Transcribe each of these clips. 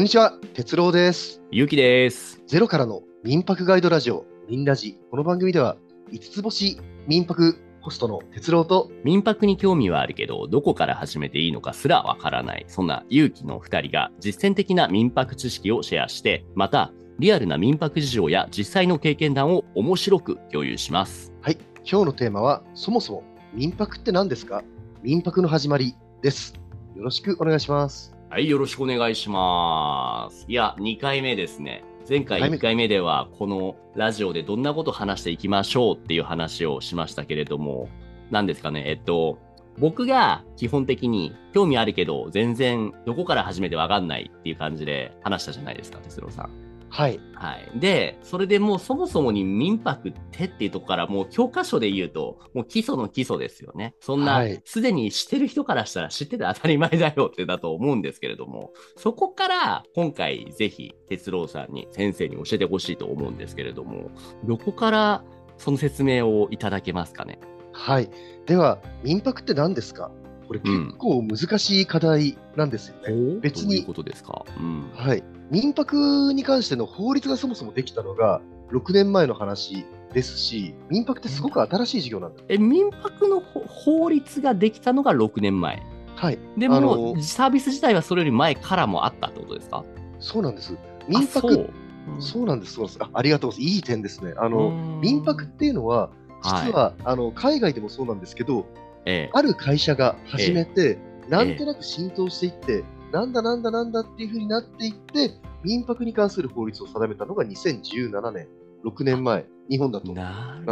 こんにちは、哲郎です。ゆうきです。ゼロからの民泊ガイドラジオ、民ラジ。この番組では、5つ星民泊ホストの哲郎と、民泊に興味はあるけど、どこから始めていいのかすらわからない。そんな勇気の二人が実践的な民泊知識をシェアして、また、リアルな民泊事情や実際の経験談を面白く共有します。はい、今日のテーマは、そもそも民泊って何ですか？民泊の始まりです。よろしくお願いします。はい、よろしくお願いします。いや、2回目ですね。前回二回目1回目では、このラジオでどんなこと話していきましょうっていう話をしましたけれども、何ですかね、えっと、僕が基本的に興味あるけど、全然どこから始めてわかんないっていう感じで話したじゃないですか、哲郎さん。はい、はい。で、それでもうそもそもに民泊ってっていうとこからもう教科書で言うと、もう基礎の基礎ですよね。そんなはい、すでに知ってる人からしたら知ってて当たり前だよってだと思うんですけれども、そこから今回ぜひ哲郎さんに先生に教えてほしいと思うんですけれども、どこからその説明をいただけますかね？はい。では、民泊って何ですか？これうん結構難しい課題なんですよね。別にどういうことですか？うん。はい。民泊に関しての法律がそもそもできたのが6年前の話ですし、民泊ってすごく新しい事業なんだ。え、民泊のほ法律ができたのが6年前。はい。であのも、サービス自体はそれより前からもあったってことですか？そうなんです。民あ泊、そうなんです、そうなんですあ。ありがとうございます。いい点ですね。あうの、ん民泊っていうのは、実は、あの海外でもそうなんですけど、ええある会社が始めて、なんとなく浸透していって、なんだなんだなんだっていうふうになっていって、民泊に関する法律を定めたのが2017年、6年前、日本だと。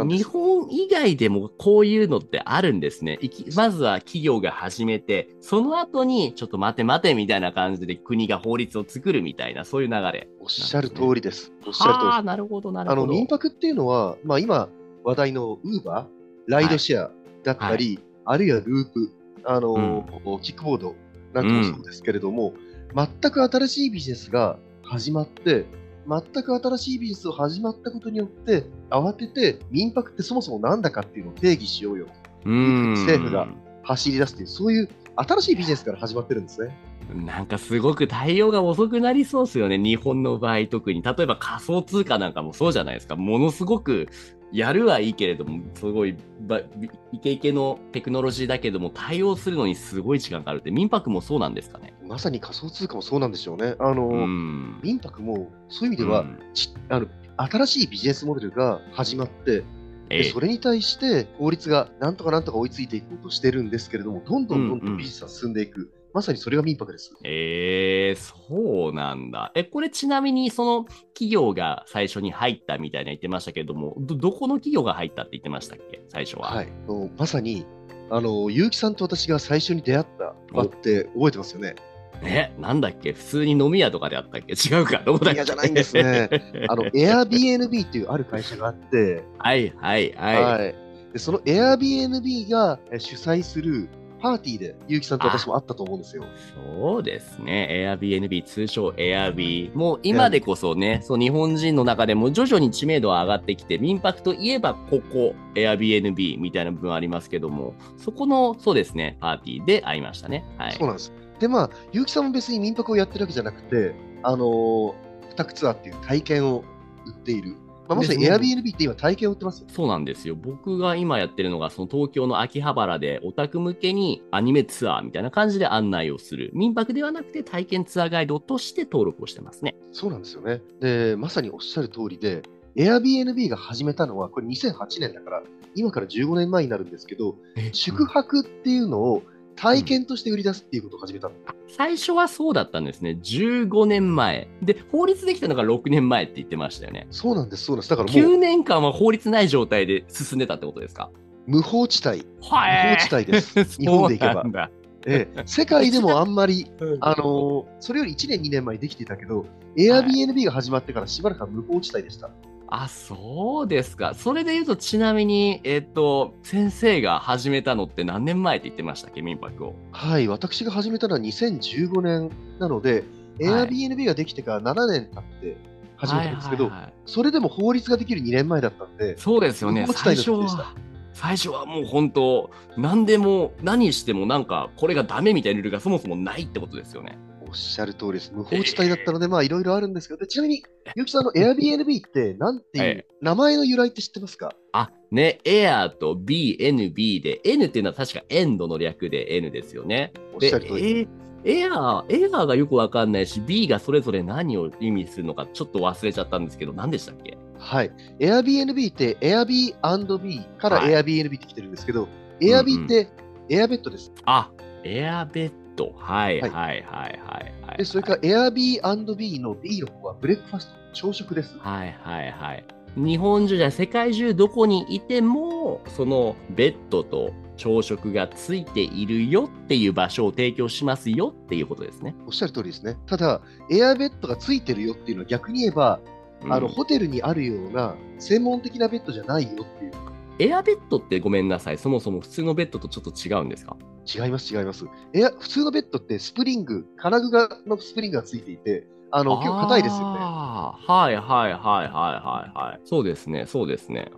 日本以外でもこういうのってあるんですね。まずは企業が始めて、その後にちょっと待て待てみたいな感じで国が法律を作るみたいな、そういう流れ。おっしゃる通りです。おっしゃる通りですああ、なるほど、なるあのほど。民泊っていうのは、まあ、今話題のウーバー、ライドシェアだったり、あるいはループ、あのキックボードなんかもそうですけれども、全く新しいビジネスが始まって、全く新しいビジネスを始まったことによって、慌てて民泊ってそもそもなんだかっていうのを定義しようよ、うーん政府が走り出すっていう、そういう新しいビジネスから始まってるんですね。なんかすごく対応が遅くなりそうですよね。日本の場合特に。例えば仮想通貨なんかもそうじゃないですか。ものすごくやるはいいけれども、すごいばイケイケのテクノロジーだけども、対応するのにすごい時間がかかるって、民泊もそうなんですかね？まさに仮想通貨もそうなんでしょうね。あの、うん。民泊もそういう意味では、うんちあの新しいビジネスモデルが始まって、えそれに対して法律がなんとかなんとか追いついていこうとしてるんですけれども、どんどんどんどうんビジネスが進んでいく、まさにそれが民泊です。えー、そうなんだ。え、これちなみにその企業が最初に入ったみたいな言ってましたけども、ど、どこの企業が入ったって言ってましたっけ？最初は。はい、まさにあの結城さんと私が最初に出会った場って覚えてますよね。え、なんだっけ？普通に飲み屋とかであったっけ？違うか？どこだっけ？じゃないんですね。あの Airbnb っていうある会社があって、はいはいはい。はいでその Airbnb がえ主催するパーティーで結城さんと私も会ったと思うんですよ。そうですね。Airbnb、通称 Airb。もう今でこそね、そう日本人の中でも徐々に知名度は上がってきて、民泊といえばここ、Airbnb みたいな部分ありますけども、そこの、そうですね、パーティーで会いましたね。はい。そうなんです。で、まあ、結城さんも別に民泊をやってるわけじゃなくて、あのー、オタクツアーっていう体験を売っている。まあ、まさにですね Airbnb って今体験を売ってますよ。そうなんですよ。僕が今やってるのが、その東京の秋葉原でオタク向けにアニメツアーみたいな感じで案内をする。民泊ではなくて体験ツアーガイドとして登録をしてますね。そうなんですよね。で、まさにおっしゃる通りで、Airbnb が始めたのは、これ2008年だから、今から15年前になるんですけど、宿泊っていうのを体験として売り出すっていうことを始めたの。最初はそうだったんですね。15年前。で、法律できたのが6年前って言ってましたよね。そうなんです、そうなんです。だからも9う、年間は法律ない状態で進んでたってことですか？無法地帯、は無法地帯です。日本で行けばええ世界でもあんまりあのーそれより1年、2年前にできていたけど、Airbnb が始まってからしばらくは無法地帯でした。あ、そうですか。それで言うと、ちなみに、えっ、と、先生が始めたのって何年前って言ってましたっけ、民泊を。はい、私が始めたのは2015年なので、はい Airbnb ができてから7年経って始めたんですけど、それでも法律ができる2年前だったんで、そうですよね。最初は、最初はもう本当、何でも、何してもなんか、これがダメみたいなルールがそもそもないってことですよね。おおっしゃる通りです。無法地帯だったので、まあいろいろあるんですけど、でちなみに、ゆうきさんの Airbnb って、なんていう、え名前の由来って知ってますか？あ、ね、エアと B、NB で、N っていうのは確かエンドの略で N ですよね。でおっしゃる通り。えエアー、エアーがよくわかんないし、B がそれぞれ何を意味するのかちょっと忘れちゃったんですけど、何でしたっけ？はい。Airbnb って Airbnb からはい Airbnb って来てるんですけど、Airb ってエアベッドです。あ、エアベッド。はいははいいはいはいはい。で、それから Airbnb の B の方はブレックファスト、朝食です。はいはいはい。日本中じゃ世界中どこにいても、そのベッドと朝食がついているよっていう場所を提供しますよっていうことですね。おっしゃる通りですね。ただ、エアベッドがついてるよっていうのは逆に言えば、うんあのホテルにあるような専門的なベッドじゃないよっていう。エアベッドってごめんなさい。そもそも普通のベッドとちょっと違うんですか？違います、違います。エア普通のベッドってスプリング、金具がのスプリングがついていて、あの結構硬いですよね。はいはいはいはいはいはい。そうですね、そうですね。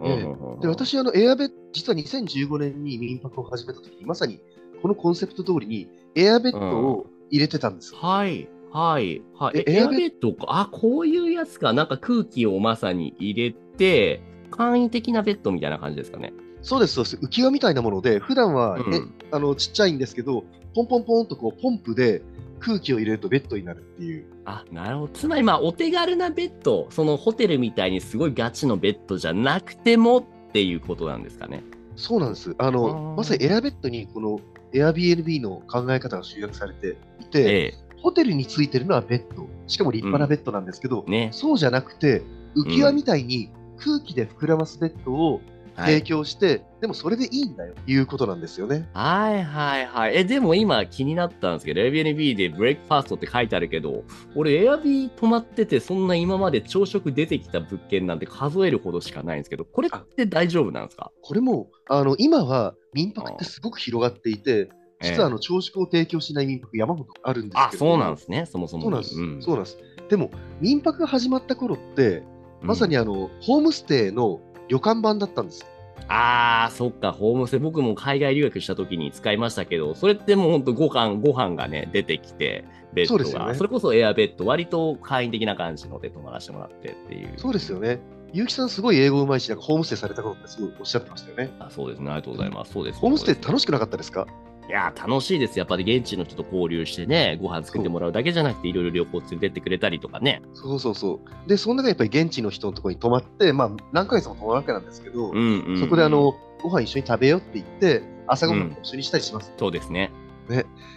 で私、あのエアベッド、実は2015年に民泊を始めたときに、まさにこのコンセプト通りにエアベッドを入れてたんです。はい、はい、はい。え、えエアベエアベッドか？あ、こういうやつか。なんか空気をまさに入れて、簡易的なベッドみたいな感じですかね。そうです、そうです。浮き輪みたいなもので、普段は、うんえあのちっちゃいんですけど、ポンポンポンとこうポンプで空気を入れるとベッドになるっていう。あ、なるほど。つまり、まあ、お手軽なベッド、そのホテルみたいにすごいガチのベッドじゃなくてもっていうことなんですかね。そうなんです。あのまさにエアベッドにこの Airbnb の考え方が集約されていて、えホテルについてるのはベッド、しかも立派なベッドなんですけど、えね。そうじゃなくて、浮き輪みたいに空気で膨らますベッドを提はい。供して、でもそれでいいんだよ、いうことなんですよね。はいはいはい。え、でも今気になったんですけど、Airbnb でブレイクファーストって書いてあるけど、俺 Airb 泊まってて、そんな今まで朝食出てきた物件なんて数えるほどしかないんですけど、これって大丈夫なんですか？これも、あの今は民泊ってすごく広がっていて、実はあえの朝食を提供しない民泊山ほどあるんですあ、けれどもそうなんですね、そもそも。そうなんです、んそうなんです。でも、民泊が始まった頃って、まさにあの、ホームステイの旅館版だったんです。ああ、そっか、ホームステイ、僕も海外留学した時に使いましたけど、それってもうほんとご飯、ご飯がね、出てきて、ベッドが、そねそれこそエアベッド、割と簡易的な感じので泊まらせてもらってっていう。そうですよね。結城さん、すごい英語うまいし、なんかホームステイされた頃ってすごいおっしゃってましたよね。あそうですね、ありがとうございます。そうです。ホームステイ楽しくなかったですか？いやー、楽しいです。やっぱり現地の人と交流してね、ご飯作ってもらうだけじゃなくて、いろいろ旅行連れてってくれたりとかね。そうそうそう。で、その中でやっぱり現地の人のところに泊まって、まあ、何ヶ月も泊まるわけなんですけど、うんうん、うん。そこであの、ご飯一緒に食べようって言って、朝ごはんも一緒にしたりします。そうですね。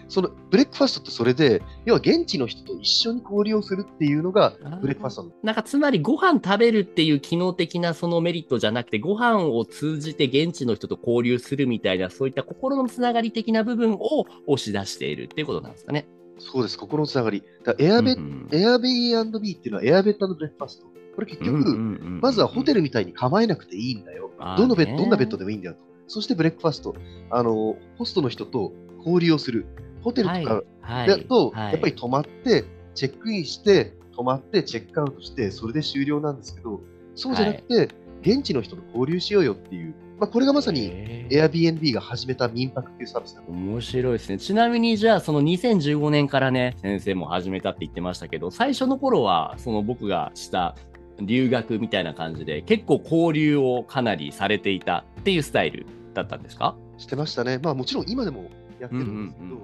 そのブレックファストってそれで、要は現地の人と一緒に交流をするっていうのがbreakfast のなんかつまりご飯食べるっていう機能的なそのメリットじゃなくてご飯を通じて現地の人と交流するみたいなそういった心のつながり的な部分を押し出しているっていうことなんですかね。そうです、心のつながり。だエアベッうんエアベイビーっていうのは air bed breakfast。これ結局、まずはホテルみたいに構えなくていいんだよ。どのベッねドどんなベッドでもいいんだよと。そして breakfast。あの、ホストの人と交流をする。ホテルとかはいだと、はいやっぱり泊まって、チェックインして、泊まって、チェックアウトして、それで終了なんですけど、そうじゃなくて、現地の人と交流しようよっていう、まあ、これがまさに Airbnb が始めた民泊っていうサービスなんです。面白いですね。ちなみにじゃあその2015年からね、先生も始めたって言ってましたけど、最初の頃はその僕がした留学みたいな感じで結構交流をかなりされていたっていうスタイルだったんですか？してましたね。まあもちろん今でもやってるんですけど、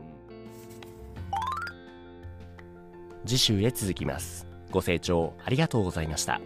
次週へ続きます。ご清聴ありがとうございました。